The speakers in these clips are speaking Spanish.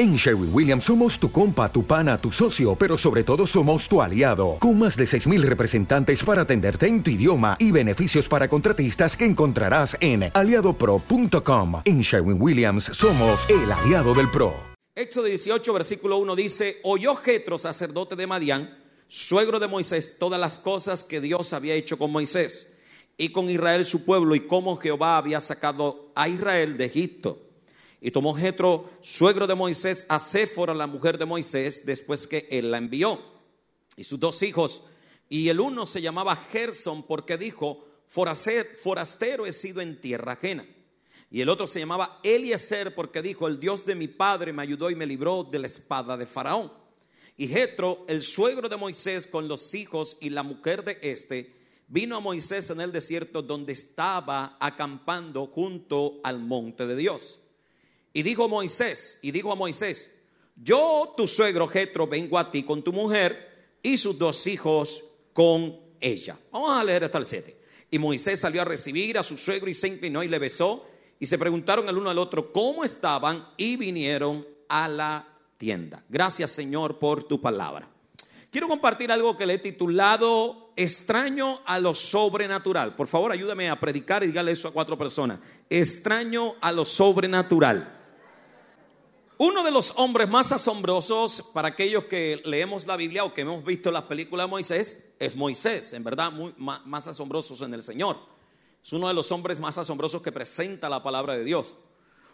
En Sherwin Williams somos tu compa, tu pana, tu socio, pero sobre todo somos tu aliado, con más de 6.000 representantes para atenderte en tu idioma y beneficios para contratistas que encontrarás en aliadopro.com. En Sherwin Williams somos el aliado del PRO. Éxodo 18, versículo 1 dice, oyó Jetro, sacerdote de Madián, suegro de Moisés, todas las cosas que Dios había hecho con Moisés y con Israel su pueblo y cómo Jehová había sacado a Israel de Egipto. Y tomó Jetro, suegro de Moisés, a Séfora, la mujer de Moisés, después que él la envió. Y sus dos hijos, y el uno se llamaba Gerson, porque dijo, forastero he sido en tierra ajena. Y el otro se llamaba Eliezer, porque dijo, el Dios de mi padre me ayudó y me libró de la espada de Faraón. Y Jetro, el suegro de Moisés, con los hijos y la mujer de este, vino a Moisés en el desierto donde estaba acampando junto al monte de Dios. Y dijo Moisés, y dijo a Moisés, yo, tu suegro Jetro, vengo a ti con tu mujer y sus dos hijos con ella. Vamos a leer hasta el 7. Y Moisés salió a recibir a su suegro y se inclinó y le besó. Y se preguntaron el uno al otro cómo estaban y vinieron a la tienda. Gracias Señor por tu palabra. Quiero compartir algo que le he titulado Extraño a lo sobrenatural. Por favor, ayúdame a predicar y dígale eso a cuatro personas. Extraño a lo sobrenatural. Uno de los hombres más asombrosos para aquellos que leemos la Biblia o que hemos visto las películas de Moisés es Moisés, en verdad, muy, más, asombrosos en el Señor. Es uno de los hombres más asombrosos que presenta la palabra de Dios.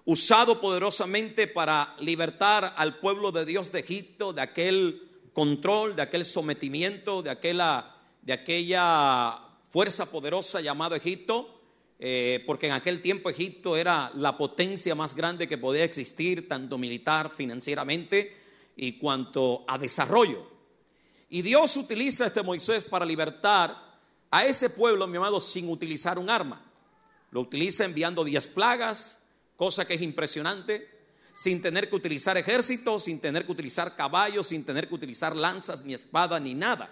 Usado poderosamente para libertar al pueblo de Dios de Egipto, de aquel control, de aquel sometimiento, de aquella, de aquella fuerza poderosa llamada Egipto eh, porque en aquel tiempo Egipto era la potencia más grande que podía existir, tanto militar, financieramente, y cuanto a desarrollo. Y Dios utiliza este Moisés para libertar a ese pueblo, mi amado, sin utilizar un arma. Lo utiliza enviando diez plagas, cosa que es impresionante, sin tener que utilizar ejércitos, sin tener que utilizar caballos, sin tener que utilizar lanzas, ni espada, ni nada.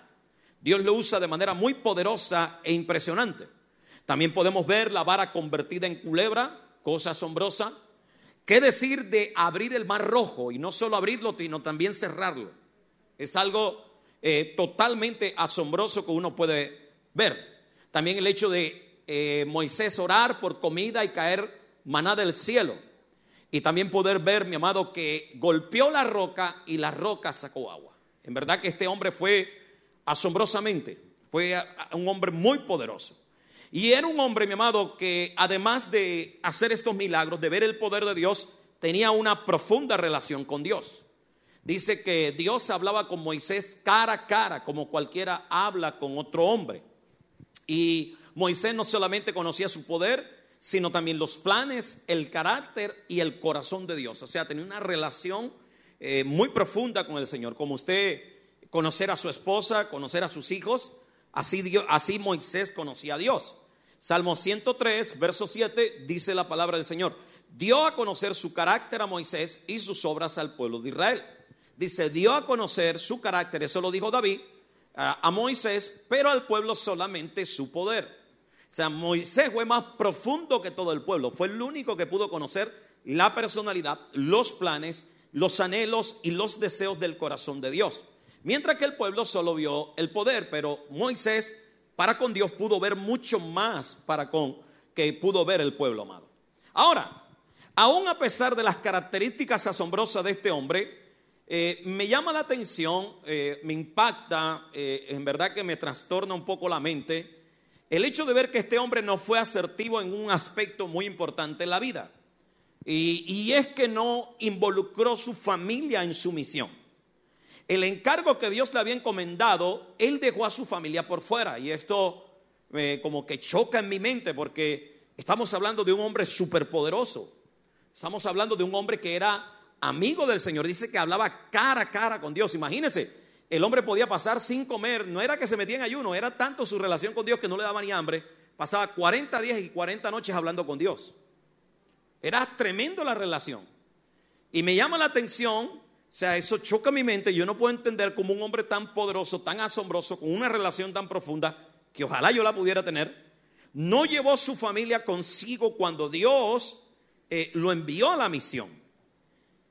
Dios lo usa de manera muy poderosa e impresionante. También podemos ver la vara convertida en culebra, cosa asombrosa. ¿Qué decir de abrir el mar rojo y no solo abrirlo, sino también cerrarlo? Es algo eh, totalmente asombroso que uno puede ver. También el hecho de eh, Moisés orar por comida y caer maná del cielo. Y también poder ver, mi amado, que golpeó la roca y la roca sacó agua. En verdad que este hombre fue asombrosamente, fue un hombre muy poderoso. Y era un hombre, mi amado, que además de hacer estos milagros, de ver el poder de Dios, tenía una profunda relación con Dios. Dice que Dios hablaba con Moisés cara a cara, como cualquiera habla con otro hombre. Y Moisés no solamente conocía su poder, sino también los planes, el carácter y el corazón de Dios. O sea, tenía una relación eh, muy profunda con el Señor. Como usted conocer a su esposa, conocer a sus hijos, así, Dios, así Moisés conocía a Dios. Salmo 103, verso 7, dice la palabra del Señor. Dio a conocer su carácter a Moisés y sus obras al pueblo de Israel. Dice, dio a conocer su carácter, eso lo dijo David, a Moisés, pero al pueblo solamente su poder. O sea, Moisés fue más profundo que todo el pueblo. Fue el único que pudo conocer la personalidad, los planes, los anhelos y los deseos del corazón de Dios. Mientras que el pueblo solo vio el poder, pero Moisés para con Dios pudo ver mucho más para con que pudo ver el pueblo amado. Ahora, aún a pesar de las características asombrosas de este hombre, eh, me llama la atención, eh, me impacta, eh, en verdad que me trastorna un poco la mente, el hecho de ver que este hombre no fue asertivo en un aspecto muy importante en la vida. y es que no involucró su familia en su misión el encargo que Dios le había encomendado, él dejó a su familia por fuera. Y esto eh, como que choca en mi mente porque estamos hablando de un hombre superpoderoso. Estamos hablando de un hombre que era amigo del Señor. Dice que hablaba cara a cara con Dios. Imagínense, el hombre podía pasar sin comer. No era que se metía en ayuno, era tanto su relación con Dios que no le daba ni hambre. Pasaba 40 días y 40 noches hablando con Dios. Era tremendo la relación. Y me llama la atención o sea, eso choca mi mente. Yo no puedo entender cómo un hombre tan poderoso, tan asombroso, con una relación tan profunda, que ojalá yo la pudiera tener, no llevó su familia consigo cuando Dios eh, lo envió a la misión.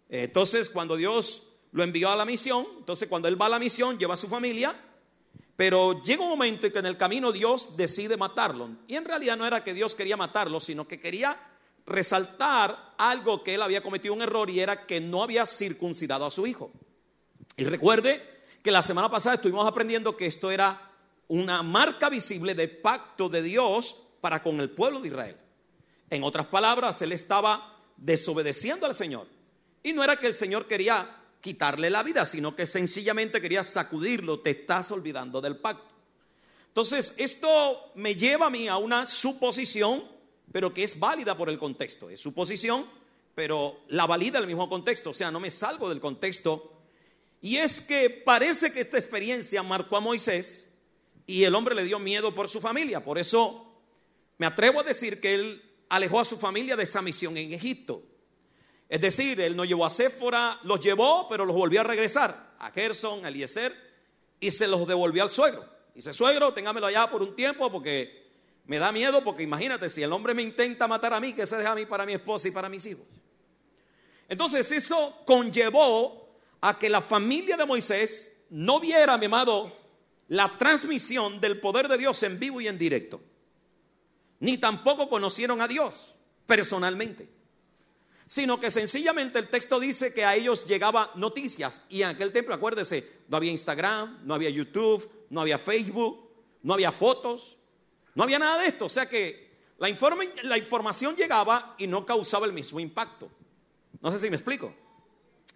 Entonces, cuando Dios lo envió a la misión, entonces cuando él va a la misión, lleva a su familia, pero llega un momento en que en el camino Dios decide matarlo. Y en realidad no era que Dios quería matarlo, sino que quería resaltar algo que él había cometido un error y era que no había circuncidado a su hijo. Y recuerde que la semana pasada estuvimos aprendiendo que esto era una marca visible de pacto de Dios para con el pueblo de Israel. En otras palabras, él estaba desobedeciendo al Señor. Y no era que el Señor quería quitarle la vida, sino que sencillamente quería sacudirlo, te estás olvidando del pacto. Entonces, esto me lleva a mí a una suposición, pero que es válida por el contexto. Es suposición, pero la valida el mismo contexto, o sea, no me salgo del contexto. Y es que parece que esta experiencia marcó a Moisés y el hombre le dio miedo por su familia. Por eso me atrevo a decir que él alejó a su familia de esa misión en Egipto. Es decir, él no llevó a Séfora, los llevó, pero los volvió a regresar a Gerson, a Eliezer, y se los devolvió al suegro. Dice, suegro, téngamelo allá por un tiempo porque me da miedo, porque imagínate, si el hombre me intenta matar a mí, que se deja a mí para mi esposa y para mis hijos. Entonces eso conllevó a que la familia de Moisés no viera, mi amado, la transmisión del poder de Dios en vivo y en directo. Ni tampoco conocieron a Dios personalmente sino que sencillamente el texto dice que a ellos llegaba noticias. Y en aquel tiempo, acuérdese, no había Instagram, no había YouTube, no había Facebook, no había fotos, no había nada de esto. O sea que la, la información llegaba y no causaba el mismo impacto. No sé si me explico.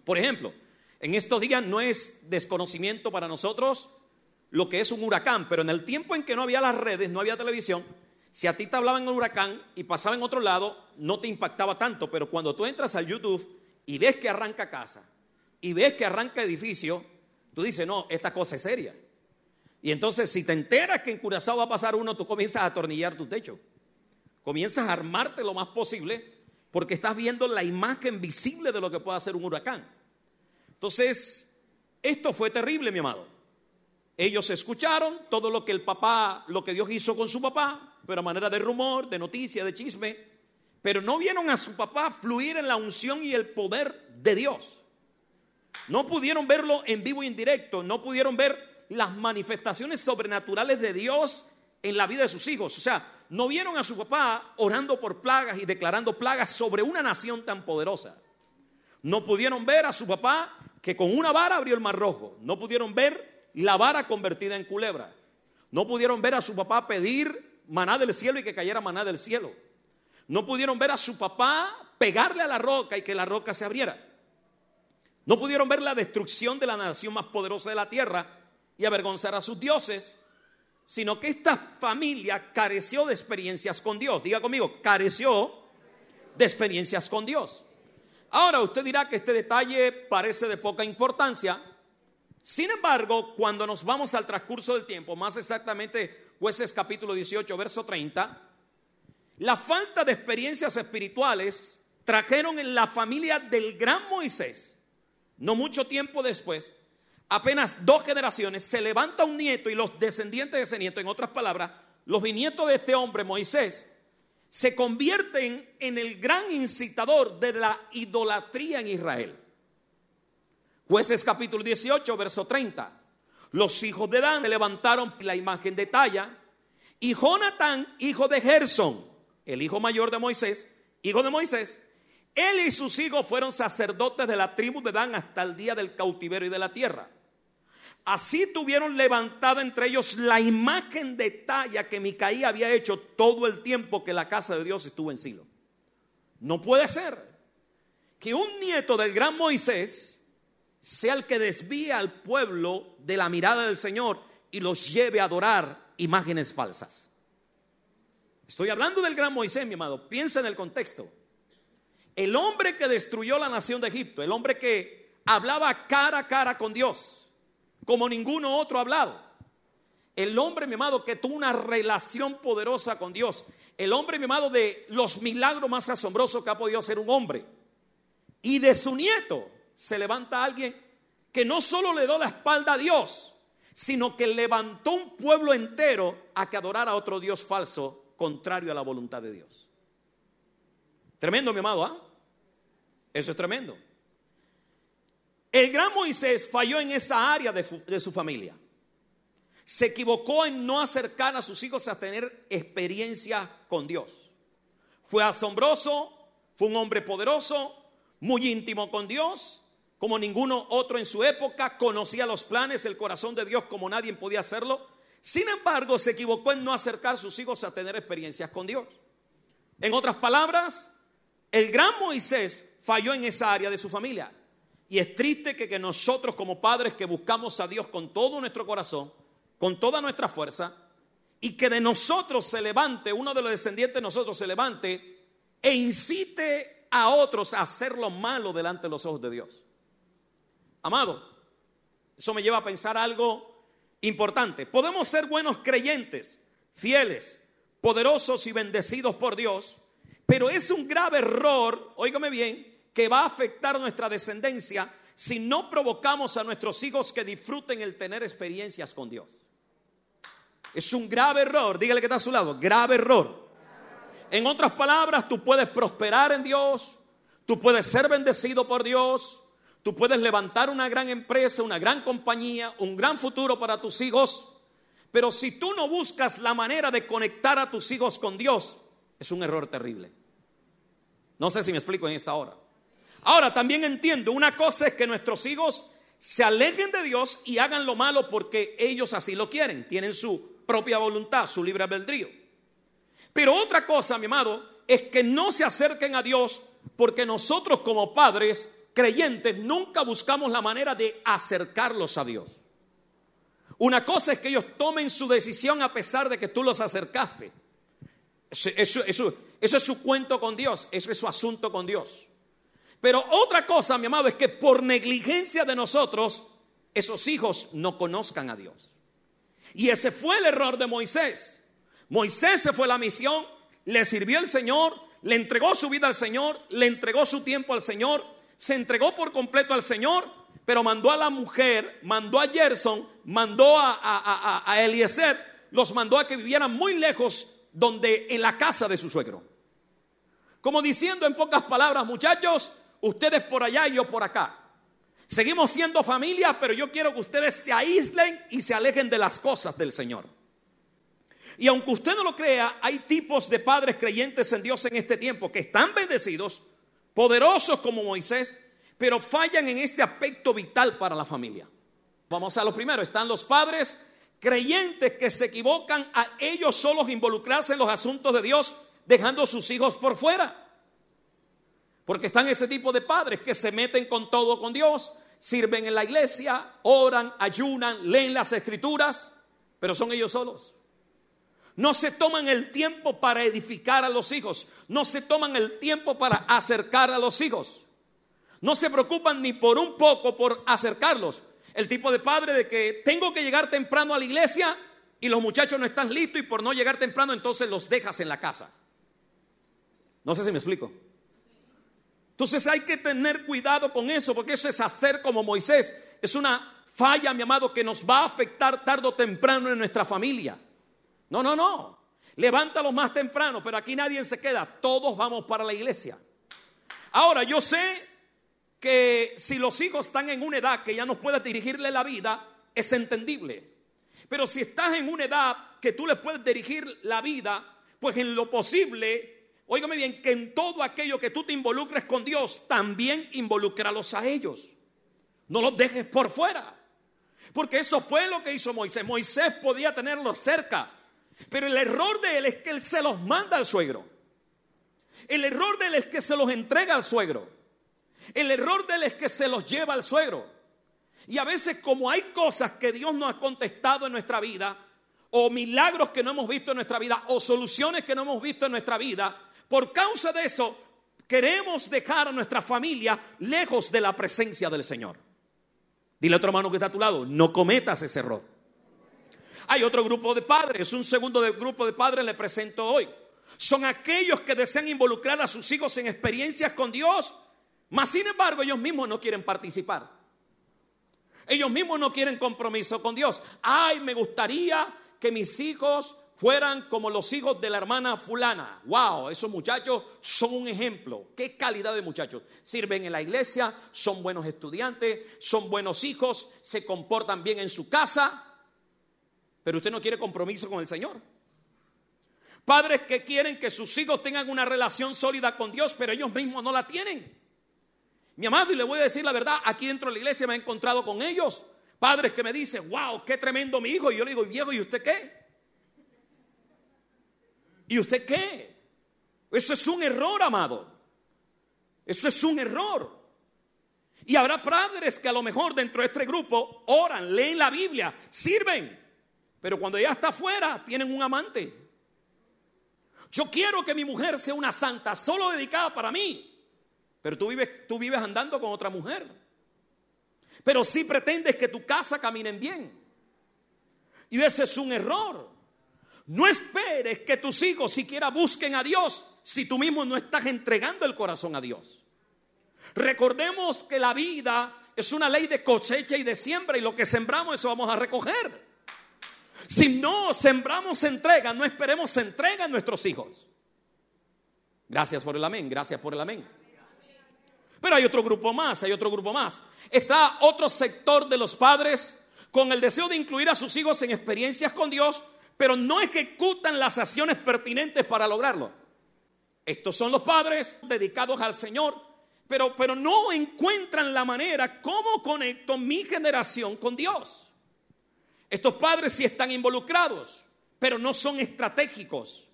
Por ejemplo, en estos días no es desconocimiento para nosotros lo que es un huracán, pero en el tiempo en que no había las redes, no había televisión, si a ti te hablaban un huracán y pasaba en otro lado, no te impactaba tanto, pero cuando tú entras al YouTube y ves que arranca casa y ves que arranca edificio, tú dices, no, esta cosa es seria. Y entonces si te enteras que en Curazao va a pasar uno, tú comienzas a atornillar tu techo. Comienzas a armarte lo más posible porque estás viendo la imagen visible de lo que puede hacer un huracán. Entonces, esto fue terrible, mi amado. Ellos escucharon todo lo que el papá, lo que Dios hizo con su papá, pero a manera de rumor, de noticia, de chisme, pero no vieron a su papá fluir en la unción y el poder de Dios. No pudieron verlo en vivo y en directo, no pudieron ver las manifestaciones sobrenaturales de Dios en la vida de sus hijos. O sea, no vieron a su papá orando por plagas y declarando plagas sobre una nación tan poderosa. No pudieron ver a su papá que con una vara abrió el mar rojo. No pudieron ver la vara convertida en culebra. No pudieron ver a su papá pedir maná del cielo y que cayera maná del cielo. No pudieron ver a su papá pegarle a la roca y que la roca se abriera. No pudieron ver la destrucción de la nación más poderosa de la tierra y avergonzar a sus dioses, sino que esta familia careció de experiencias con Dios. Diga conmigo, careció de experiencias con Dios. Ahora usted dirá que este detalle parece de poca importancia. Sin embargo, cuando nos vamos al transcurso del tiempo, más exactamente jueces capítulo 18, verso 30, la falta de experiencias espirituales trajeron en la familia del gran Moisés, no mucho tiempo después, apenas dos generaciones, se levanta un nieto y los descendientes de ese nieto, en otras palabras, los bisnietos de este hombre, Moisés, se convierten en el gran incitador de la idolatría en Israel. Jueces capítulo 18, verso 30. Los hijos de Dan levantaron la imagen de talla y Jonatán, hijo de Gerson, el hijo mayor de Moisés, hijo de Moisés, él y sus hijos fueron sacerdotes de la tribu de Dan hasta el día del cautiverio y de la tierra. Así tuvieron levantada entre ellos la imagen de talla que Micaí había hecho todo el tiempo que la casa de Dios estuvo en Silo. No puede ser que un nieto del gran Moisés sea el que desvía al pueblo de la mirada del Señor y los lleve a adorar imágenes falsas. Estoy hablando del gran Moisés, mi amado. Piensa en el contexto. El hombre que destruyó la nación de Egipto, el hombre que hablaba cara a cara con Dios, como ninguno otro ha hablado. El hombre, mi amado, que tuvo una relación poderosa con Dios. El hombre, mi amado, de los milagros más asombrosos que ha podido hacer un hombre. Y de su nieto, se levanta alguien que no solo le dio la espalda a Dios, sino que levantó un pueblo entero a que adorara a otro Dios falso, contrario a la voluntad de Dios. Tremendo, mi amado, ¿ah? Eso es tremendo. El gran Moisés falló en esa área de, su familia. Se equivocó en no acercar a sus hijos a tener experiencia con Dios. Fue asombroso, fue un hombre poderoso, muy íntimo con Dios, como ninguno otro en su época, conocía los planes, el corazón de Dios como nadie podía hacerlo. Sin embargo, se equivocó en no acercar a sus hijos a tener experiencias con Dios. En otras palabras, el gran Moisés falló en esa área de su familia. Y es triste que, que nosotros como padres que buscamos a Dios con todo nuestro corazón, con toda nuestra fuerza, y que de nosotros se levante, uno de los descendientes de nosotros se levante e incite a otros a hacer lo malo delante de los ojos de Dios. Amado, eso me lleva a pensar algo importante. Podemos ser buenos creyentes, fieles, poderosos y bendecidos por Dios, pero es un grave error, óigame bien, que va a afectar nuestra descendencia si no provocamos a nuestros hijos que disfruten el tener experiencias con Dios. Es un grave error, dígale que está a su lado, grave error. En otras palabras, tú puedes prosperar en Dios, tú puedes ser bendecido por Dios, tú puedes levantar una gran empresa, una gran compañía, un gran futuro para tus hijos, pero si tú no buscas la manera de conectar a tus hijos con Dios, es un error terrible. No sé si me explico en esta hora. Ahora, también entiendo, una cosa es que nuestros hijos se alejen de Dios y hagan lo malo porque ellos así lo quieren, tienen su propia voluntad, su libre albedrío. Pero otra cosa, mi amado, es que no se acerquen a Dios porque nosotros como padres creyentes nunca buscamos la manera de acercarlos a Dios. Una cosa es que ellos tomen su decisión a pesar de que tú los acercaste. Eso, eso, eso es su cuento con Dios, eso es su asunto con Dios. Pero otra cosa, mi amado, es que por negligencia de nosotros, esos hijos no conozcan a Dios. Y ese fue el error de Moisés. Moisés se fue a la misión, le sirvió al Señor, le entregó su vida al Señor, le entregó su tiempo al Señor, se entregó por completo al Señor, pero mandó a la mujer, mandó a Gerson, mandó a, a, a Eliezer, los mandó a que vivieran muy lejos donde en la casa de su suegro. Como diciendo en pocas palabras, muchachos, ustedes por allá y yo por acá. Seguimos siendo familia, pero yo quiero que ustedes se aíslen y se alejen de las cosas del Señor. Y aunque usted no lo crea, hay tipos de padres creyentes en Dios en este tiempo que están bendecidos, poderosos como Moisés, pero fallan en este aspecto vital para la familia. Vamos a lo primero, están los padres creyentes que se equivocan a ellos solos involucrarse en los asuntos de Dios, dejando a sus hijos por fuera. Porque están ese tipo de padres que se meten con todo con Dios, sirven en la iglesia, oran, ayunan, leen las escrituras, pero son ellos solos. No se toman el tiempo para edificar a los hijos, no se toman el tiempo para acercar a los hijos. No se preocupan ni por un poco por acercarlos el tipo de padre de que tengo que llegar temprano a la iglesia y los muchachos no están listos y por no llegar temprano entonces los dejas en la casa. No sé si me explico. Entonces hay que tener cuidado con eso porque eso es hacer como Moisés. Es una falla, mi amado, que nos va a afectar tarde o temprano en nuestra familia. No, no, no. Levántalo más temprano, pero aquí nadie se queda. Todos vamos para la iglesia. Ahora, yo sé que si los hijos están en una edad que ya no puedes dirigirle la vida, es entendible. Pero si estás en una edad que tú les puedes dirigir la vida, pues en lo posible, óigame bien, que en todo aquello que tú te involucres con Dios, también involucralos a ellos. No los dejes por fuera. Porque eso fue lo que hizo Moisés. Moisés podía tenerlos cerca. Pero el error de él es que él se los manda al suegro. El error de él es que se los entrega al suegro. El error de él es que se los lleva al suegro. Y a veces como hay cosas que Dios no ha contestado en nuestra vida, o milagros que no hemos visto en nuestra vida, o soluciones que no hemos visto en nuestra vida, por causa de eso queremos dejar a nuestra familia lejos de la presencia del Señor. Dile a otro hermano que está a tu lado, no cometas ese error. Hay otro grupo de padres, un segundo grupo de padres le presento hoy. Son aquellos que desean involucrar a sus hijos en experiencias con Dios mas, sin embargo, ellos mismos no quieren participar. Ellos mismos no quieren compromiso con Dios. Ay, me gustaría que mis hijos fueran como los hijos de la hermana fulana. Wow, esos muchachos son un ejemplo. Qué calidad de muchachos. Sirven en la iglesia, son buenos estudiantes, son buenos hijos, se comportan bien en su casa. Pero usted no quiere compromiso con el Señor. Padres que quieren que sus hijos tengan una relación sólida con Dios, pero ellos mismos no la tienen. Mi amado, y le voy a decir la verdad, aquí dentro de la iglesia me he encontrado con ellos. Padres que me dicen, wow, qué tremendo mi hijo. Y yo le digo, viejo, ¿y usted qué? ¿Y usted qué? Eso es un error, amado. Eso es un error. Y habrá padres que a lo mejor dentro de este grupo oran, leen la Biblia, sirven, pero cuando ya está afuera tienen un amante. Yo quiero que mi mujer sea una santa, solo dedicada para mí. Pero tú vives, tú vives andando con otra mujer. Pero si pretendes que tu casa caminen bien. Y ese es un error. No esperes que tus hijos siquiera busquen a Dios si tú mismo no estás entregando el corazón a Dios. Recordemos que la vida es una ley de cosecha y de siembra y lo que sembramos eso vamos a recoger. Si no sembramos entrega, no esperemos entrega en nuestros hijos. Gracias por el amén, gracias por el amén. Pero hay otro grupo más, hay otro grupo más. Está otro sector de los padres con el deseo de incluir a sus hijos en experiencias con Dios pero no ejecutan las acciones pertinentes para lograrlo. Estos son los padres dedicados al Señor, pero, pero no encuentran la manera cómo conecto mi generación con Dios. Estos padres sí están involucrados, pero no son estratégicos.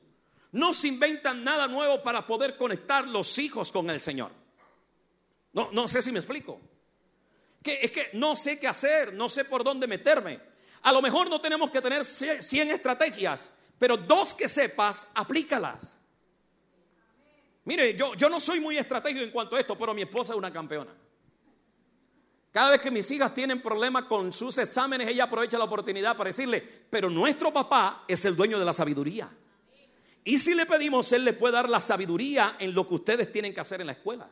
No se inventan nada nuevo para poder conectar los hijos con el Señor. No, no sé si me explico. Que, es que no sé qué hacer, no sé por dónde meterme. A lo mejor no tenemos que tener 100 estrategias, pero dos que sepas, aplícalas. Mire, yo, yo no soy muy estratégico en cuanto a esto, pero mi esposa es una campeona. Cada vez que mis hijas tienen problemas con sus exámenes, ella aprovecha la oportunidad para decirle, pero nuestro papá es el dueño de la sabiduría. Y si le pedimos, Él le puede dar la sabiduría en lo que ustedes tienen que hacer en la escuela.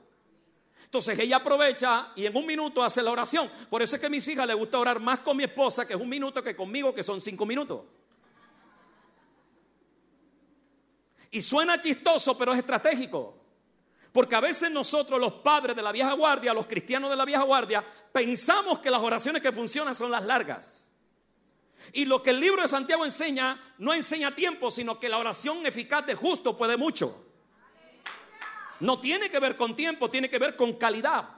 Entonces ella aprovecha y en un minuto hace la oración. Por eso es que a mis hijas les gusta orar más con mi esposa, que es un minuto, que conmigo, que son cinco minutos. Y suena chistoso, pero es estratégico. Porque a veces nosotros, los padres de la vieja guardia, los cristianos de la vieja guardia, pensamos que las oraciones que funcionan son las largas. Y lo que el libro de Santiago enseña, no enseña tiempo, sino que la oración eficaz de justo puede mucho. No tiene que ver con tiempo, tiene que ver con calidad.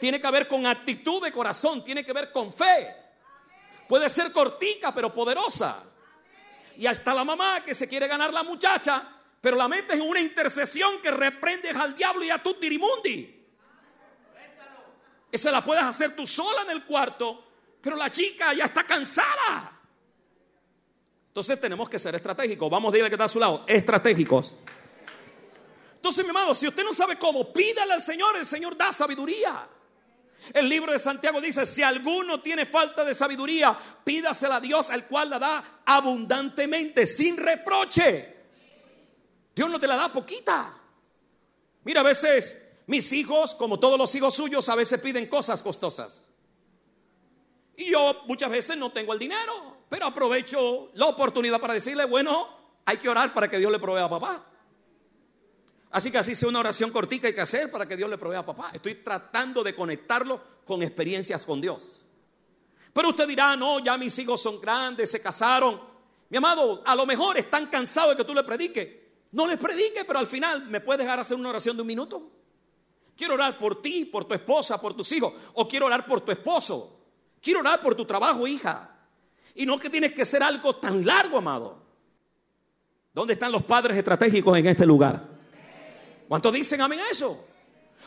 Tiene que ver con actitud de corazón, tiene que ver con fe. Puede ser cortica, pero poderosa. Y hasta la mamá que se quiere ganar la muchacha, pero la metes en una intercesión que reprendes al diablo y a tu tirimundi. Esa la puedes hacer tú sola en el cuarto, pero la chica ya está cansada. Entonces tenemos que ser estratégicos. Vamos a decirle que está a su lado, estratégicos. Entonces, mi amado, si usted no sabe cómo, pídale al Señor, el Señor da sabiduría. El libro de Santiago dice, si alguno tiene falta de sabiduría, pídasela a Dios, al cual la da abundantemente, sin reproche. Dios no te la da poquita. Mira, a veces mis hijos, como todos los hijos suyos, a veces piden cosas costosas. Y yo muchas veces no tengo el dinero, pero aprovecho la oportunidad para decirle, bueno, hay que orar para que Dios le provea a papá. Así que así sea una oración cortica hay que hacer para que Dios le provea a papá. Estoy tratando de conectarlo con experiencias con Dios. Pero usted dirá, no, ya mis hijos son grandes, se casaron. Mi amado, a lo mejor están cansados de que tú le prediques. No les predique, pero al final me puedes dejar hacer una oración de un minuto. Quiero orar por ti, por tu esposa, por tus hijos. O quiero orar por tu esposo. Quiero orar por tu trabajo, hija. Y no que tienes que ser algo tan largo, amado. ¿Dónde están los padres estratégicos en este lugar? ¿Cuántos dicen amén a eso?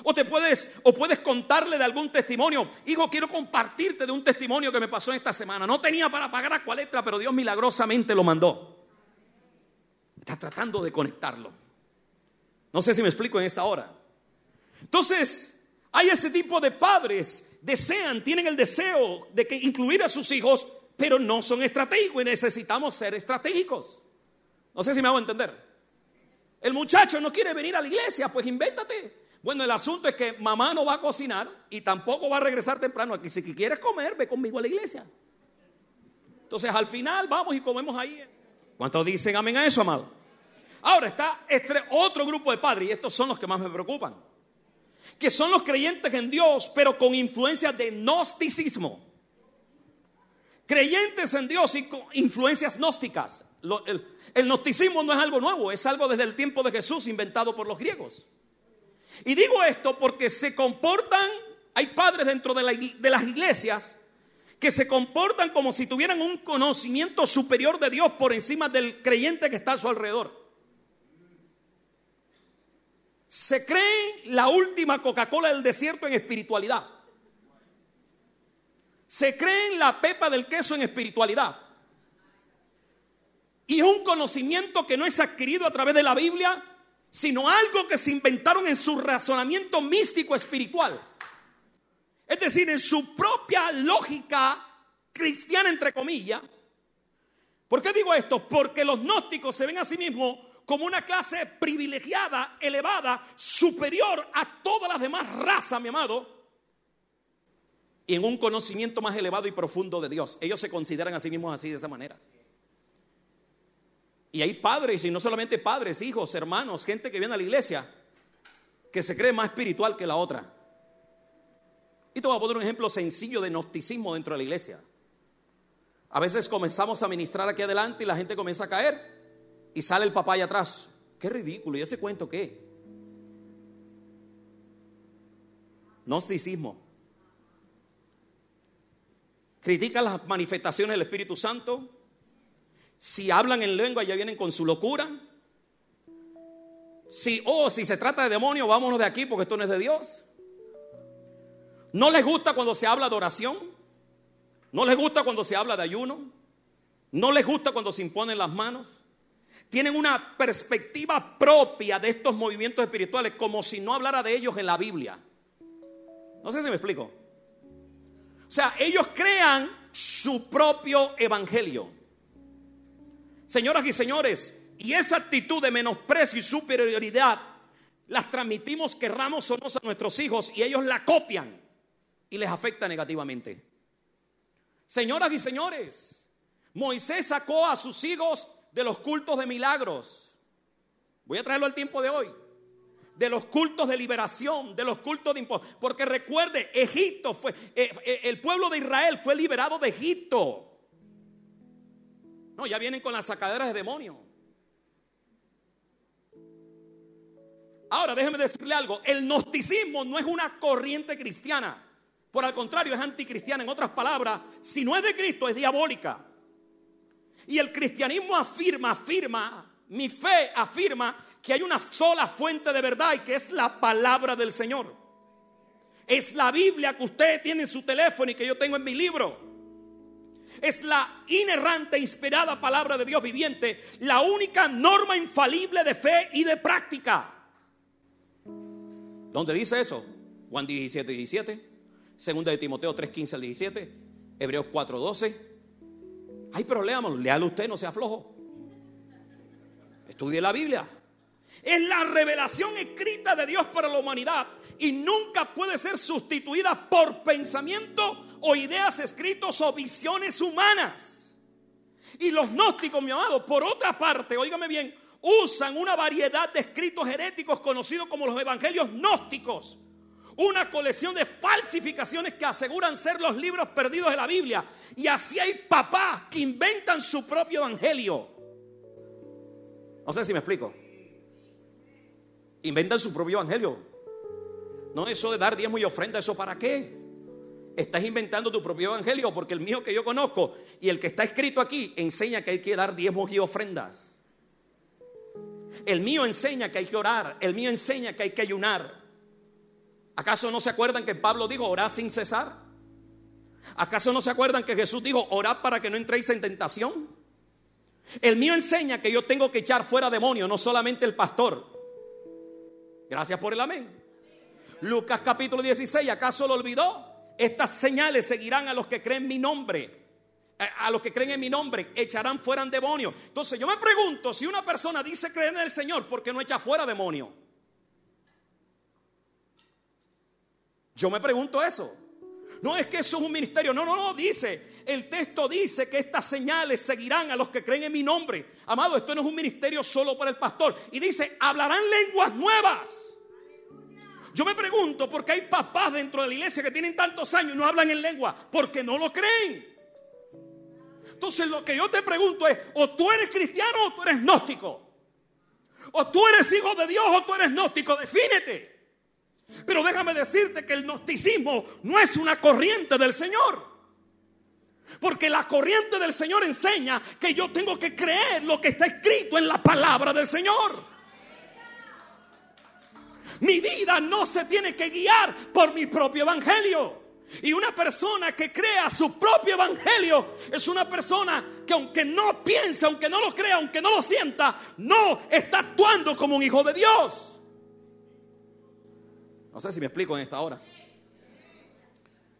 O te puedes, o puedes contarle de algún testimonio. Hijo, quiero compartirte de un testimonio que me pasó esta semana. No tenía para pagar a cualetra, pero Dios milagrosamente lo mandó. Está tratando de conectarlo. No sé si me explico en esta hora. Entonces, hay ese tipo de padres, desean, tienen el deseo de que incluir a sus hijos, pero no son estratégicos y necesitamos ser estratégicos. No sé si me hago entender. El muchacho no quiere venir a la iglesia, pues invéntate. Bueno, el asunto es que mamá no va a cocinar y tampoco va a regresar temprano aquí. Si quieres comer, ve conmigo a la iglesia. Entonces al final vamos y comemos ahí. ¿Cuántos dicen amén a eso, amado? Ahora está este otro grupo de padres, y estos son los que más me preocupan, que son los creyentes en Dios, pero con influencias de gnosticismo. Creyentes en Dios y con influencias gnósticas. El, el gnosticismo no es algo nuevo, es algo desde el tiempo de Jesús inventado por los griegos. Y digo esto porque se comportan, hay padres dentro de, las iglesias que se comportan como si tuvieran un conocimiento superior de Dios por encima del creyente que está a su alrededor. Se creen la última Coca-Cola del desierto en espiritualidad. Se creen la pepa del queso en espiritualidad. Y es un conocimiento que no es adquirido a través de la Biblia, sino algo que se inventaron en su razonamiento místico espiritual. Es decir, en su propia lógica cristiana, entre comillas. ¿Por qué digo esto? Porque los gnósticos se ven a sí mismos como una clase privilegiada, elevada, superior a todas las demás razas, mi amado, y en un conocimiento más elevado y profundo de Dios. Ellos se consideran a sí mismos así de esa manera. Y hay padres, y no solamente padres, hijos, hermanos, gente que viene a la iglesia, que se cree más espiritual que la otra. Y te voy a poner un ejemplo sencillo de gnosticismo dentro de la iglesia. A veces comenzamos a ministrar aquí adelante y la gente comienza a caer y sale el papá allá atrás. Qué ridículo, ¿y ese cuento qué? Gnosticismo. Critica las manifestaciones del Espíritu Santo, si hablan en lengua ya vienen con su locura. Si, oh, si se trata de demonio, vámonos de aquí porque esto no es de Dios. No les gusta cuando se habla de oración. No les gusta cuando se habla de ayuno. No les gusta cuando se imponen las manos. Tienen una perspectiva propia de estos movimientos espirituales como si no hablara de ellos en la Biblia. No sé si me explico. O sea, ellos crean su propio evangelio. Señoras y señores, y esa actitud de menosprecio y superioridad las transmitimos, querramos o no, a nuestros hijos y ellos la copian y les afecta negativamente. Señoras y señores, Moisés sacó a sus hijos de los cultos de milagros. Voy a traerlo al tiempo de hoy. De los cultos de liberación, de los cultos de impuestos. Porque recuerde, Egipto fue, eh, eh, el pueblo de Israel fue liberado de Egipto. No, ya vienen con las sacaderas de demonio. Ahora, déjeme decirle algo. El gnosticismo no es una corriente cristiana. Por el contrario, es anticristiana. En otras palabras, si no es de Cristo, es diabólica. Y el cristianismo afirma, afirma, mi fe afirma que hay una sola fuente de verdad y que es la palabra del Señor. Es la Biblia que usted tiene en su teléfono y que yo tengo en mi libro es la inerrante, inspirada palabra de Dios viviente, la única norma infalible de fe y de práctica. ¿Dónde dice eso? Juan 17, 17, segunda de Timoteo 3, 15 al 17, Hebreos 4, 12. Hay problemas, léalo usted, no sea flojo. Estudie la Biblia. Es la revelación escrita de Dios para la humanidad y nunca puede ser sustituida por pensamiento o ideas escritos o visiones humanas. Y los gnósticos, mi amado, por otra parte, óigame bien, usan una variedad de escritos heréticos conocidos como los evangelios gnósticos. Una colección de falsificaciones que aseguran ser los libros perdidos de la Biblia. Y así hay papás que inventan su propio evangelio. No sé si me explico. Inventan su propio evangelio. No eso de dar diezmo y ofrenda, ¿eso para qué? Estás inventando tu propio evangelio porque el mío que yo conozco y el que está escrito aquí enseña que hay que dar diezmos y ofrendas. El mío enseña que hay que orar, el mío enseña que hay que ayunar. ¿Acaso no se acuerdan que Pablo dijo orar sin cesar? ¿Acaso no se acuerdan que Jesús dijo orad para que no entréis en tentación? El mío enseña que yo tengo que echar fuera demonios, no solamente el pastor. Gracias por el amén. Lucas capítulo 16, ¿acaso lo olvidó? Estas señales seguirán a los que creen mi nombre. A los que creen en mi nombre echarán fuera demonios. Entonces yo me pregunto si una persona dice creer en el Señor, ¿por qué no echa fuera demonios? Yo me pregunto eso. No es que eso es un ministerio. No, no, no. Dice, el texto dice que estas señales seguirán a los que creen en mi nombre. Amado, esto no es un ministerio solo para el pastor. Y dice, hablarán lenguas nuevas. Yo me pregunto por qué hay papás dentro de la iglesia que tienen tantos años y no hablan en lengua. Porque no lo creen. Entonces lo que yo te pregunto es, o tú eres cristiano o tú eres gnóstico. O tú eres hijo de Dios o tú eres gnóstico. Defínete. Pero déjame decirte que el gnosticismo no es una corriente del Señor. Porque la corriente del Señor enseña que yo tengo que creer lo que está escrito en la palabra del Señor. Mi vida no se tiene que guiar por mi propio evangelio. Y una persona que crea su propio evangelio es una persona que aunque no piense, aunque no lo crea, aunque no lo sienta, no está actuando como un hijo de Dios. No sé si me explico en esta hora.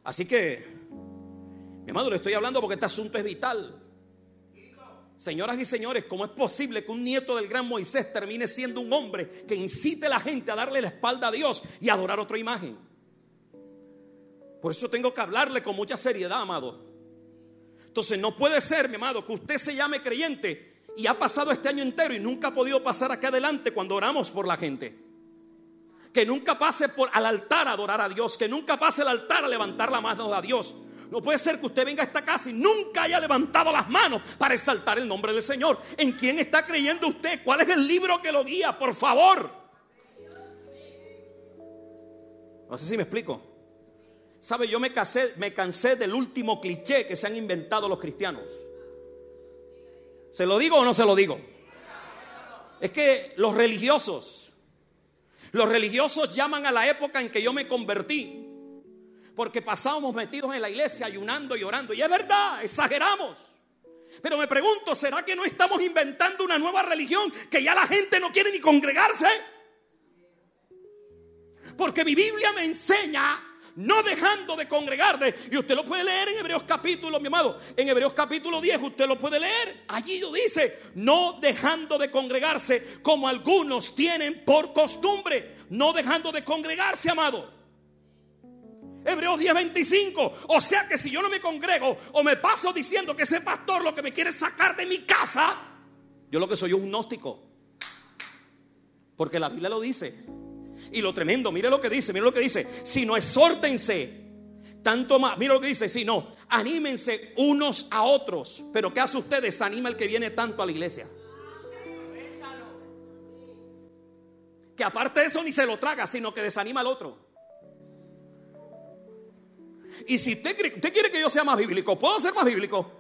Así que, mi amado, le estoy hablando porque este asunto es vital. Señoras y señores, ¿cómo es posible que un nieto del gran Moisés termine siendo un hombre que incite a la gente a darle la espalda a Dios y a adorar otra imagen? Por eso tengo que hablarle con mucha seriedad, amado. Entonces no puede ser, mi amado, que usted se llame creyente y ha pasado este año entero y nunca ha podido pasar acá adelante cuando oramos por la gente que nunca pase por al altar a adorar a Dios, que nunca pase al altar a levantar la mano a Dios. No puede ser que usted venga a esta casa y nunca haya levantado las manos para exaltar el nombre del Señor. ¿En quién está creyendo usted? ¿Cuál es el libro que lo guía? Por favor. No sé si me explico. ¿Sabe? Yo me, casé, me cansé del último cliché que se han inventado los cristianos. ¿Se lo digo o no se lo digo? Es que los religiosos los religiosos llaman a la época en que yo me convertí. Porque pasábamos metidos en la iglesia ayunando y orando. Y es verdad, exageramos. Pero me pregunto, ¿será que no estamos inventando una nueva religión que ya la gente no quiere ni congregarse? Porque mi Biblia me enseña no dejando de congregarte. Y usted lo puede leer en Hebreos capítulo, mi amado. En Hebreos capítulo 10 usted lo puede leer. Allí lo dice, no dejando de congregarse como algunos tienen por costumbre. No dejando de congregarse, amado. Hebreos 10:25. O sea que si yo no me congrego o me paso diciendo que ese pastor lo que me quiere sacar de mi casa, yo lo que soy es un gnóstico. Porque la Biblia lo dice. Y lo tremendo, mire lo que dice, mire lo que dice. Si no exhórtense, tanto más, mire lo que dice, si no, anímense unos a otros. Pero ¿qué hace usted? Desanima el que viene tanto a la iglesia. Que aparte de eso ni se lo traga, sino que desanima al otro. Y si usted, quiere que yo sea más bíblico, ¿puedo ser más bíblico?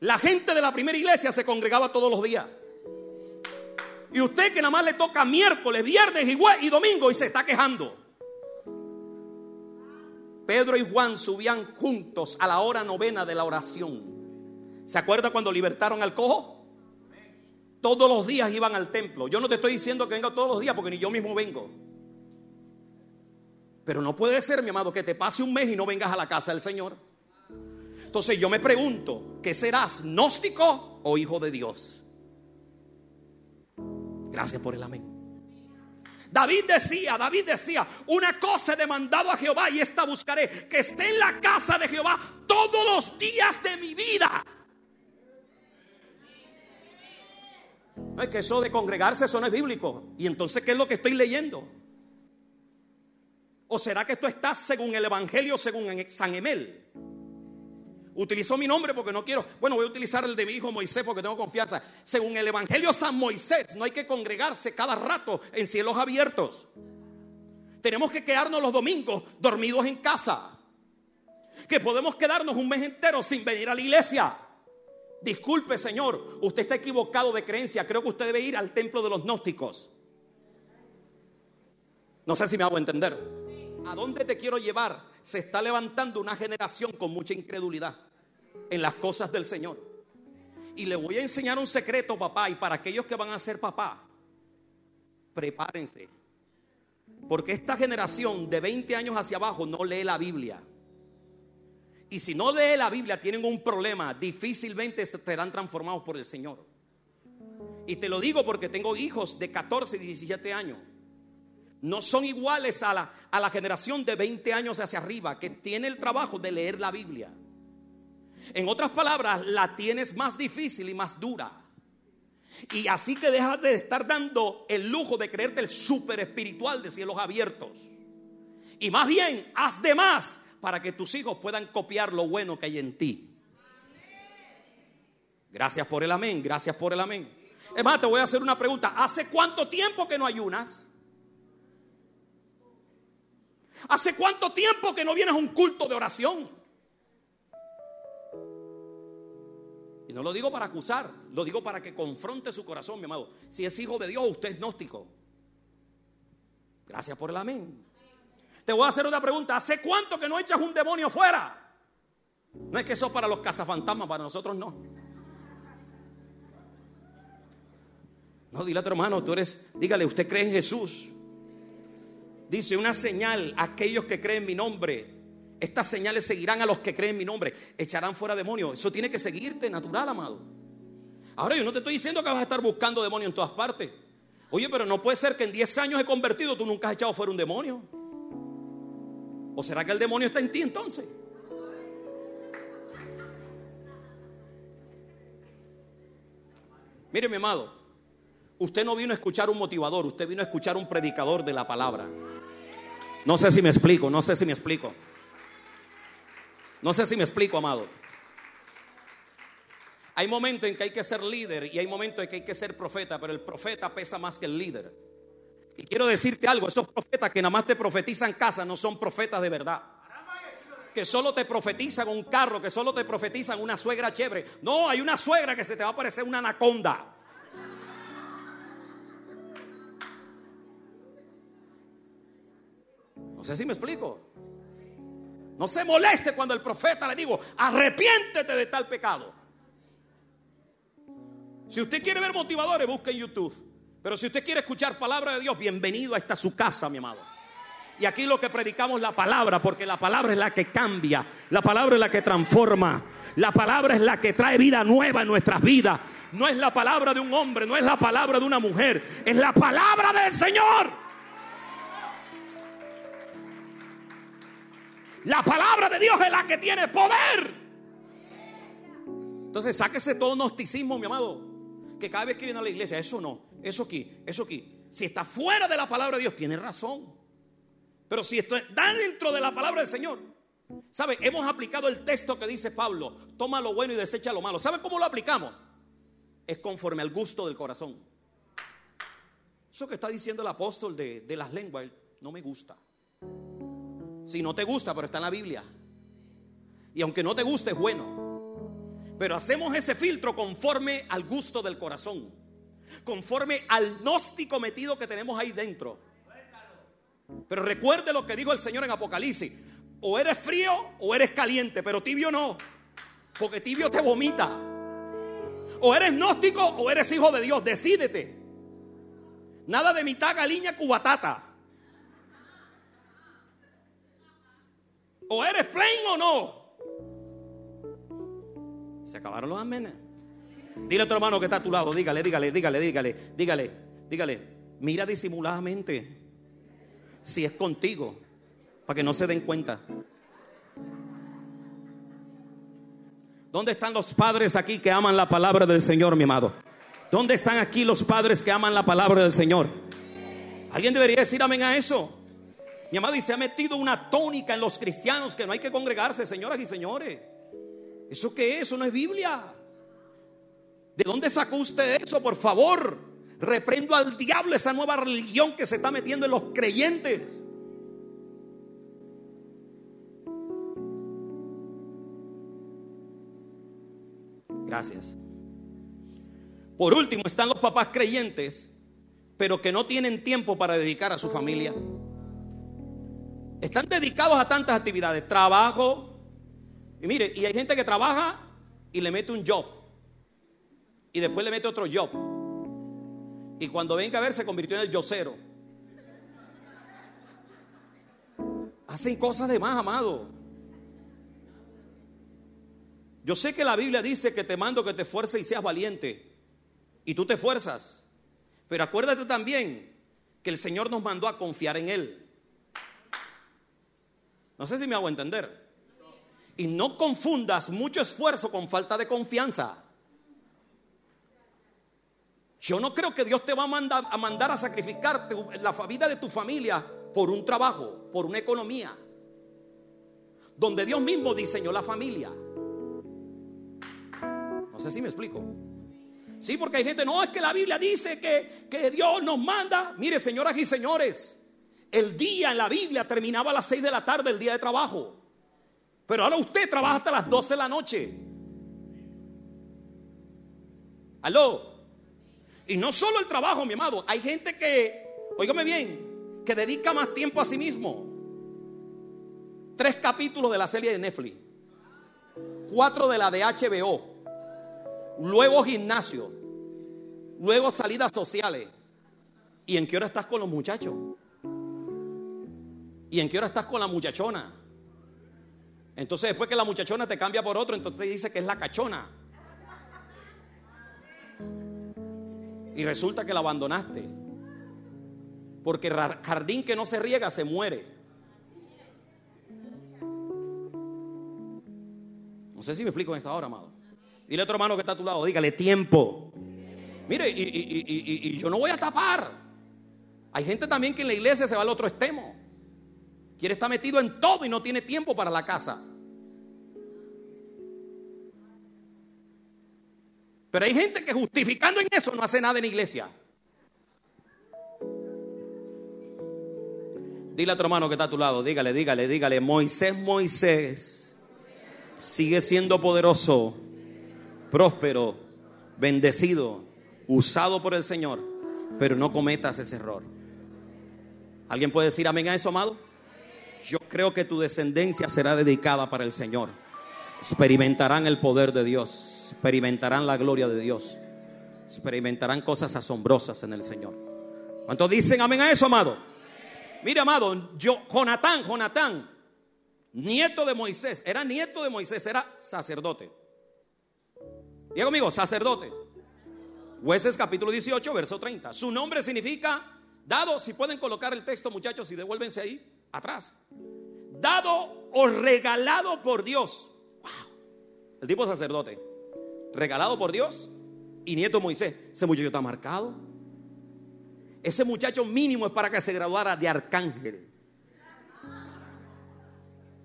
La gente de la primera iglesia se congregaba todos los días. Y usted que nada más le toca miércoles, viernes y, domingo y se está quejando. Pedro y Juan subían juntos a la hora novena de la oración. ¿Se acuerda cuando libertaron al cojo? Todos los días iban al templo. Yo no te estoy diciendo que venga todos los días porque ni yo mismo vengo. Pero no puede ser, mi amado, que te pase un mes y no vengas a la casa del Señor. Entonces yo me pregunto, ¿qué serás? ¿Gnóstico o hijo de Dios? Gracias por el amén. David decía, David decía, una cosa he demandado a Jehová y esta buscaré, que esté en la casa de Jehová todos los días de mi vida. No es que eso de congregarse, eso no es bíblico. Y entonces, ¿qué es lo que estoy leyendo? ¿O será que esto está según el Evangelio, según San Emel? Utilizó mi nombre porque no quiero. Bueno, voy a utilizar el de mi hijo Moisés porque tengo confianza. Según el Evangelio San Moisés, no hay que congregarse cada rato en cielos abiertos. Tenemos que quedarnos los domingos dormidos en casa. Que podemos quedarnos un mes entero sin venir a la iglesia. Disculpe, Señor, usted está equivocado de creencia. Creo que usted debe ir al templo de los gnósticos. No sé si me hago entender. ¿A dónde te quiero llevar? Se está levantando una generación con mucha incredulidad en las cosas del Señor. Y le voy a enseñar un secreto, papá, y para aquellos que van a ser papá, prepárense. Porque esta generación de 20 años hacia abajo no lee la Biblia. Y si no lee la Biblia, tienen un problema. Difícilmente serán transformados por el Señor. Y te lo digo porque tengo hijos de 14 y 17 años. No son iguales a la, a la generación de 20 años hacia arriba que tiene el trabajo de leer la Biblia. En otras palabras, la tienes más difícil y más dura. Y así que dejas de estar dando el lujo de creerte el super espiritual de cielos abiertos. Y más bien, haz de más para que tus hijos puedan copiar lo bueno que hay en ti. Gracias por el amén, gracias por el amén. Es más, te voy a hacer una pregunta. ¿Hace cuánto tiempo que no ayunas? ¿Hace cuánto tiempo que no vienes a un culto de oración? Y no lo digo para acusar, lo digo para que confronte su corazón, mi amado. Si es hijo de Dios, usted es gnóstico. Gracias por el amén. Te voy a hacer otra pregunta. ¿Hace cuánto que no echas un demonio fuera? No es que eso para los cazafantasmas, para nosotros no. No, dile a tu hermano, tú eres, dígale, usted cree en Jesús. Dice una señal aquellos que creen en mi nombre. Estas señales seguirán a los que creen en mi nombre. Echarán fuera demonios. Eso tiene que seguirte natural, amado. Ahora yo no te estoy diciendo que vas a estar buscando demonios en todas partes. Oye, pero no puede ser que en 10 años he convertido, tú nunca has echado fuera un demonio. ¿O será que el demonio está en ti entonces? Mire, mi amado, usted no vino a escuchar un motivador, usted vino a escuchar un predicador de la palabra. No sé si me explico, no sé si me explico. No sé si me explico, amado. Hay momentos en que hay que ser líder y hay momentos en que hay que ser profeta, pero el profeta pesa más que el líder. Y quiero decirte algo, esos profetas que nada más te profetizan casa no son profetas de verdad. Que solo te profetizan un carro, que solo te profetizan una suegra chévere. No, hay una suegra que se te va a parecer una anaconda. Sé si me explico. No se moleste cuando el profeta le digo, arrepiéntete de tal pecado. Si usted quiere ver motivadores, busque en YouTube. Pero si usted quiere escuchar palabra de Dios, bienvenido a esta su casa, mi amado. Y aquí lo que predicamos es la palabra, porque la palabra es la que cambia, la palabra es la que transforma, la palabra es la que trae vida nueva en nuestras vidas. No es la palabra de un hombre, no es la palabra de una mujer, es la palabra del Señor. La palabra de Dios es la que tiene poder. Entonces sáquese todo gnosticismo, mi amado. Que cada vez que viene a la iglesia, eso no, eso aquí, eso aquí. Si está fuera de la palabra de Dios, tiene razón. Pero si está dentro de la palabra del Señor, ¿sabe? Hemos aplicado el texto que dice Pablo: toma lo bueno y desecha lo malo. ¿Sabe cómo lo aplicamos? Es conforme al gusto del corazón. Eso que está diciendo el apóstol de, de las lenguas no me gusta. Si no te gusta, pero está en la Biblia. Y aunque no te guste, es bueno. Pero hacemos ese filtro conforme al gusto del corazón. Conforme al gnóstico metido que tenemos ahí dentro. Pero recuerde lo que dijo el Señor en Apocalipsis. O eres frío o eres caliente, pero tibio no. Porque tibio te vomita. O eres gnóstico o eres hijo de Dios. Decídete. Nada de mitad galiña cubatata. O eres plain o no. Se acabaron los amenes. Dile a tu hermano que está a tu lado, dígale, dígale, dígale, dígale, dígale, dígale. Mira disimuladamente si es contigo, para que no se den cuenta. ¿Dónde están los padres aquí que aman la palabra del Señor, mi amado? ¿Dónde están aquí los padres que aman la palabra del Señor? ¿Alguien debería decir amén a eso? Mi amado, y se ha metido una tónica en los cristianos que no hay que congregarse, señoras y señores. ¿Eso qué es? Eso no es Biblia. ¿De dónde sacó usted eso, por favor? Reprendo al diablo esa nueva religión que se está metiendo en los creyentes. Gracias. Por último, están los papás creyentes, pero que no tienen tiempo para dedicar a su familia. Están dedicados a tantas actividades, trabajo. Y mire, y hay gente que trabaja y le mete un job. Y después le mete otro job. Y cuando venga a ver, se convirtió en el yocero. Hacen cosas de más, amado. Yo sé que la Biblia dice que te mando que te esfuerces y seas valiente. Y tú te esfuerzas. Pero acuérdate también que el Señor nos mandó a confiar en Él. No sé si me hago entender. Y no confundas mucho esfuerzo con falta de confianza. Yo no creo que Dios te va a mandar a, mandar a sacrificar la vida de tu familia por un trabajo, por una economía, donde Dios mismo diseñó la familia. No sé si me explico. Sí, porque hay gente, no, es que la Biblia dice que, que Dios nos manda. Mire, señoras y señores, el día en la Biblia terminaba a las 6 de la tarde, el día de trabajo. Pero ahora usted trabaja hasta las 12 de la noche. Aló. Y no solo el trabajo, mi amado. Hay gente que, óigame bien, que dedica más tiempo a sí mismo. Tres capítulos de la serie de Netflix. Cuatro de la de HBO. Luego gimnasio. Luego salidas sociales. ¿Y en qué hora estás con los muchachos? ¿Y en qué hora estás con la muchachona? Entonces después que la muchachona te cambia por otro, entonces te dice que es la cachona. Y resulta que la abandonaste. Porque jardín que no se riega se muere. No sé si me explico en esta hora, amado. Dile a otro hermano que está a tu lado, dígale tiempo. Mire, y, yo no voy a tapar. Hay gente también que en la iglesia se va al otro extremo. Quiere estar metido en todo y no tiene tiempo para la casa. Pero hay gente que justificando en eso no hace nada en la iglesia. Dile a otro hermano que está a tu lado, dígale, dígale, dígale, Moisés, Moisés sigue siendo poderoso, próspero, bendecido, usado por el Señor, pero no cometas ese error. ¿Alguien puede decir amén a eso, amado? Yo creo que tu descendencia será dedicada para el Señor. Experimentarán el poder de Dios experimentarán la gloria de Dios. Experimentarán cosas asombrosas en el Señor. ¿Cuántos dicen amén a eso, amado? Mira, amado, yo, Jonatán, Jonatán, nieto de Moisés, era nieto de Moisés, era sacerdote. Diga conmigo, sacerdote. Jueces capítulo 18, verso 30. Su nombre significa dado, si pueden colocar el texto muchachos y devuélvense ahí, atrás. Dado o regalado por Dios. El tipo sacerdote regalado por Dios y nieto Moisés. Ese muchacho está marcado. Ese muchacho mínimo es para que se graduara de arcángel.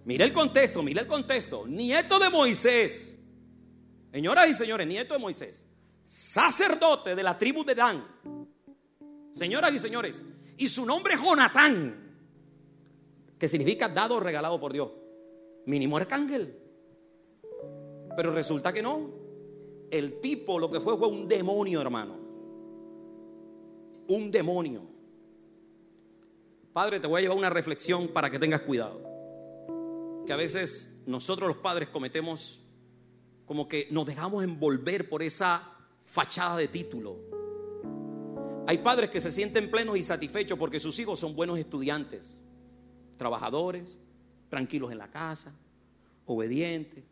Mira el contexto, mira el contexto. Nieto de Moisés. Señoras y señores, nieto de Moisés. Sacerdote de la tribu de Dan. Señoras y señores. Y su nombre es Jonatán. Que significa dado o regalado por Dios. Mínimo arcángel. Pero resulta que no el tipo lo que fue fue un demonio, hermano. Un demonio. Padre, te voy a llevar una reflexión para que tengas cuidado. Que a veces nosotros los padres cometemos como que nos dejamos envolver por esa fachada de título. Hay padres que se sienten plenos y satisfechos porque sus hijos son buenos estudiantes, trabajadores, tranquilos en la casa, obedientes,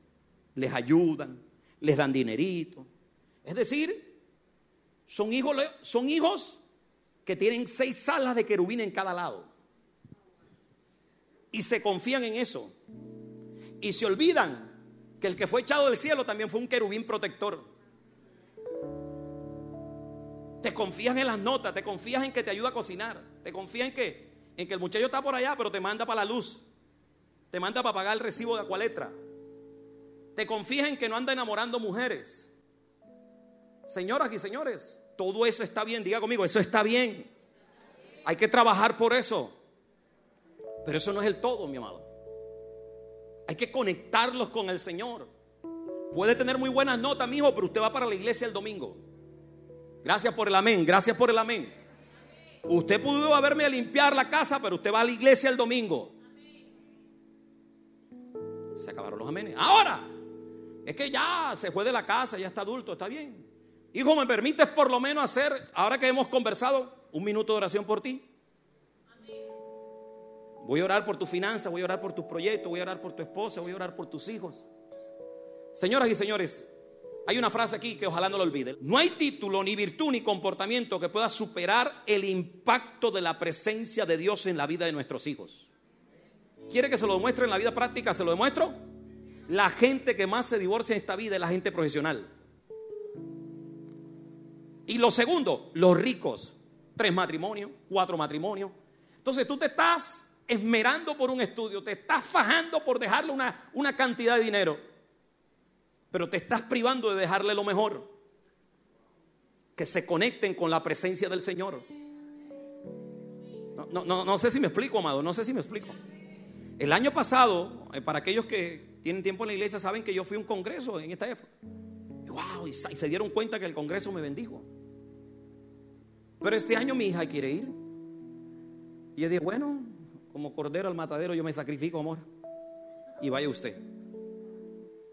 les ayudan, les dan dinerito. Es decir, son hijos, son hijos que tienen seis salas de querubín en cada lado. Y se confían en eso. Y se olvidan que el que fue echado del cielo también fue un querubín protector. Te confías en las notas, te confías en que te ayuda a cocinar, te confías en que, en que el muchacho está por allá, pero te manda para la luz, te manda para pagar el recibo de Acualetra, te confías en que no anda enamorando mujeres. Señoras y señores, todo eso está bien. Diga conmigo, eso está bien. Hay que trabajar por eso. Pero eso no es el todo, mi amado. Hay que conectarlos con el Señor. Puede tener muy buenas notas, mi hijo, pero usted va para la iglesia el domingo. Gracias por el amén, gracias por el amén. Usted pudo haberme a limpiar la casa, pero usted va a la iglesia el domingo. Se acabaron los amenes. Ahora, es que ya se fue de la casa, ya está adulto, está bien. Hijo, ¿me permites por lo menos hacer, ahora que hemos conversado, un minuto de oración por ti? Voy a orar por tu finanzas, voy a orar por tus proyectos, voy a orar por tu esposa, voy a orar por tus hijos. Señoras y señores, Hay una frase aquí que ojalá no lo olvide. No hay título, ni virtud, ni comportamiento que pueda superar el impacto de la presencia de Dios en la vida de nuestros hijos. ¿Quiere que se lo demuestre en la vida práctica? ¿Se lo demuestro? La gente que más se divorcia en esta vida es la gente profesional. Y lo segundo, los ricos. Tres matrimonios, cuatro matrimonios. Entonces tú te estás esmerando por un estudio, te estás fajando por dejarle una, una cantidad de dinero, pero te estás privando de dejarle lo mejor. Que se conecten con la presencia del Señor. No, no, no, sé si me explico, amado, no sé si me explico. El año pasado, eh, para aquellos que tienen tiempo en la iglesia, saben que yo fui a un congreso en esta época. Wow, y se dieron cuenta que el congreso me bendijo. Pero este año mi hija quiere ir. Y yo dije, bueno, como cordero al matadero yo me sacrifico, amor. Y vaya usted.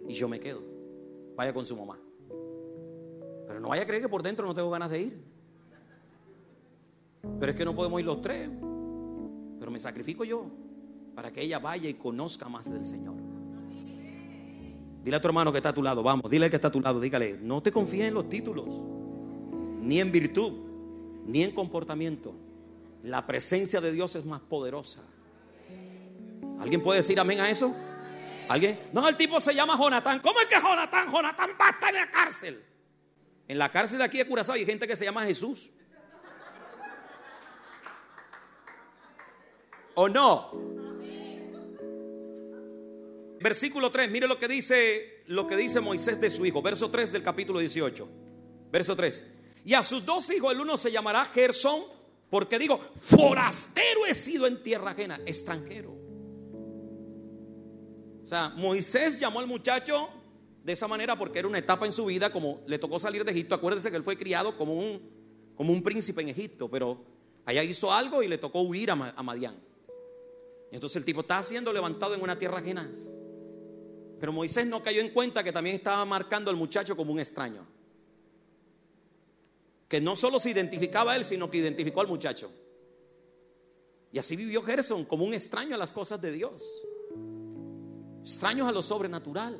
Y yo me quedo. Vaya con su mamá. Pero no vaya a creer que por dentro no tengo ganas de ir. Pero es que no podemos ir los tres. Pero me sacrifico yo para que ella vaya y conozca más del Señor. Dile a tu hermano que está a tu lado, vamos, dile que está a tu lado, dígale, no te confíes en los títulos, ni en virtud, ni en comportamiento. La presencia de Dios es más poderosa. ¿Alguien puede decir amén a eso? ¿Alguien? No, el tipo se llama Jonatán. ¿Cómo es que Jonatán? Jonatán va a estar en la cárcel. En la cárcel de aquí de Curazao hay gente que se llama Jesús. ¿O no? Versículo 3, mire lo que dice lo que dice Moisés de su hijo, verso 3 del capítulo 18. Verso 3. Y a sus dos hijos el uno se llamará Gersón, porque digo, forastero he sido en tierra ajena, extranjero. O sea, Moisés llamó al muchacho de esa manera porque era una etapa en su vida, como le tocó salir de Egipto. Acuérdese que él fue criado como un, como un príncipe en Egipto, pero allá hizo algo y le tocó huir a, a Madián. Entonces el tipo está siendo levantado en una tierra ajena. Pero Moisés no cayó en cuenta que también estaba marcando al muchacho como un extraño que no solo se identificaba a él, sino que identificó al muchacho. Y así vivió Gerson como un extraño a las cosas de Dios, extraños a lo sobrenatural.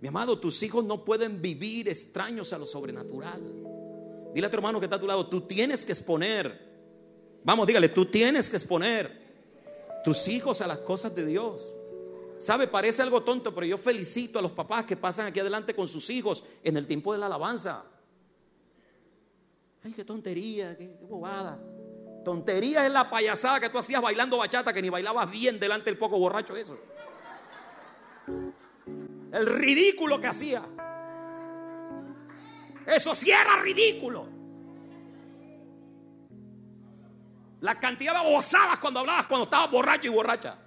Mi amado, tus hijos no pueden vivir extraños a lo sobrenatural. Dile a tu hermano que está a tu lado, tú tienes que exponer, vamos, dígale, tú tienes que exponer tus hijos a las cosas de Dios. Sabe, parece algo tonto, pero yo felicito a los papás que pasan aquí adelante con sus hijos en el tiempo de la alabanza. Ay, qué tontería, qué, bobada. Tontería es la payasada que tú hacías bailando bachata, que ni bailabas bien delante del poco borracho eso. El ridículo que hacía. Eso sí era ridículo. La cantidad de bozadas cuando hablabas cuando estabas borracho y borracha.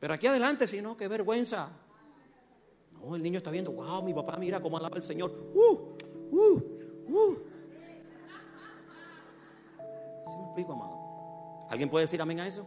Pero aquí adelante, si no, qué vergüenza. Oh, el niño está viendo, wow, mi papá mira cómo alaba el Señor. Uh, uh, uh. ¿Sí me explico, amado? ¿Alguien puede decir amén a eso?